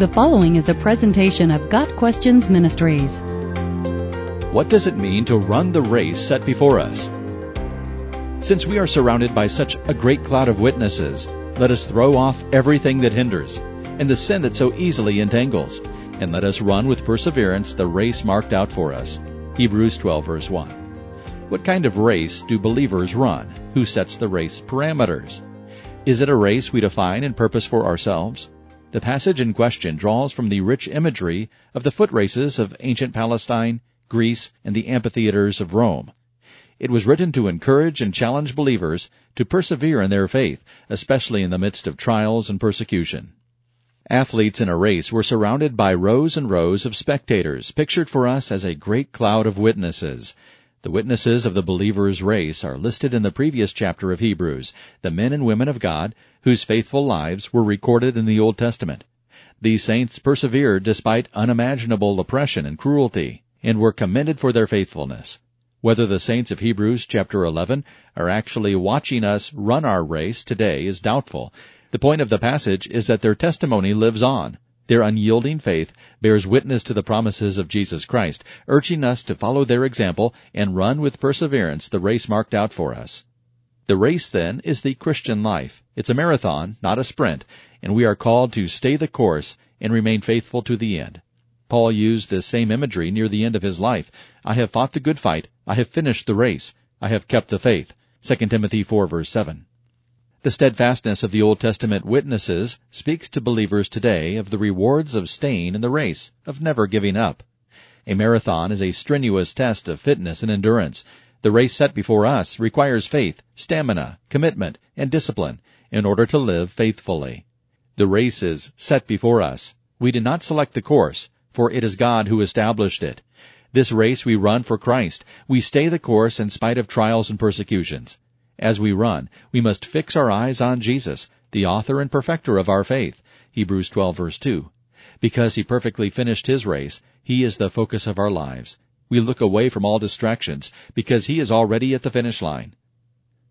The following is a presentation of Got Questions Ministries. What does it mean to run the race set before us? Since we are surrounded by such a great cloud of witnesses, let us throw off everything that hinders and the sin that so easily entangles, and let us run with perseverance the race marked out for us. Hebrews 12 verse 1. What kind of race do believers run? Who sets the race parameters? Is it a race we define and purpose for ourselves? The passage in question draws from the rich imagery of the foot races of ancient Palestine, Greece, and the amphitheaters of Rome. It was written to encourage and challenge believers to persevere in their faith, especially in the midst of trials and persecution. Athletes in a race were surrounded by rows and rows of spectators, pictured for us as a great cloud of witnesses. The witnesses of the believer's race are listed in the previous chapter of Hebrews, the men and women of God whose faithful lives were recorded in the Old Testament. These saints persevered despite unimaginable oppression and cruelty and were commended for their faithfulness. Whether the saints of Hebrews chapter 11 are actually watching us run our race today is doubtful. The point of the passage is that their testimony lives on. Their unyielding faith bears witness to the promises of Jesus Christ, urging us to follow their example and run with perseverance the race marked out for us. The race, then, is the Christian life. It's a marathon, not a sprint, and we are called to stay the course and remain faithful to the end. Paul used this same imagery near the end of his life. I have fought the good fight. I have finished the race. I have kept the faith. 2 Timothy 4 verse 7. The steadfastness of the Old Testament witnesses speaks to believers today of the rewards of staying in the race, of never giving up. A marathon is a strenuous test of fitness and endurance. The race set before us requires faith, stamina, commitment, and discipline in order to live faithfully. The race is set before us. We did not select the course for it is God who established it. This race we run for Christ. We stay the course in spite of trials and persecutions. As we run, we must fix our eyes on Jesus, the author and perfecter of our faith. Hebrews 12 verse 2. Because he perfectly finished his race, he is the focus of our lives. We look away from all distractions because he is already at the finish line.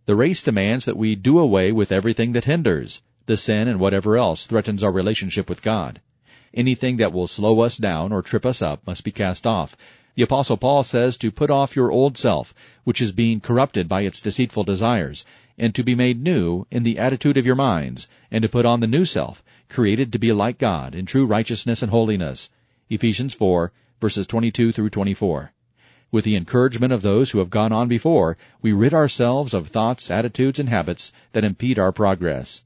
The race demands that we do away with everything that hinders, the sin and whatever else threatens our relationship with God. Anything that will slow us down or trip us up must be cast off. The apostle Paul says to put off your old self, which is being corrupted by its deceitful desires, and to be made new in the attitude of your minds, and to put on the new self, created to be like God in true righteousness and holiness. Ephesians 4 verses 22 through 24. With the encouragement of those who have gone on before, we rid ourselves of thoughts, attitudes, and habits that impede our progress.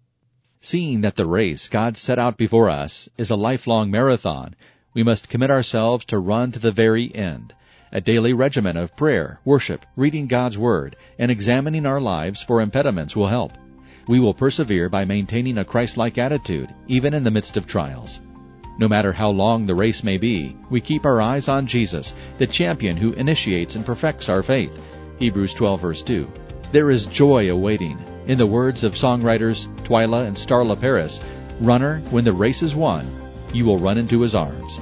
Seeing that the race God set out before us is a lifelong marathon, we must commit ourselves to run to the very end. A daily regimen of prayer, worship, reading God's Word, and examining our lives for impediments will help. We will persevere by maintaining a Christ-like attitude, even in the midst of trials. No matter how long the race may be, we keep our eyes on Jesus, the champion who initiates and perfects our faith. Hebrews 12 verse 2. There is joy awaiting. In the words of songwriters Twila and Starla Paris, Runner, when the race is won, you will run into his arms.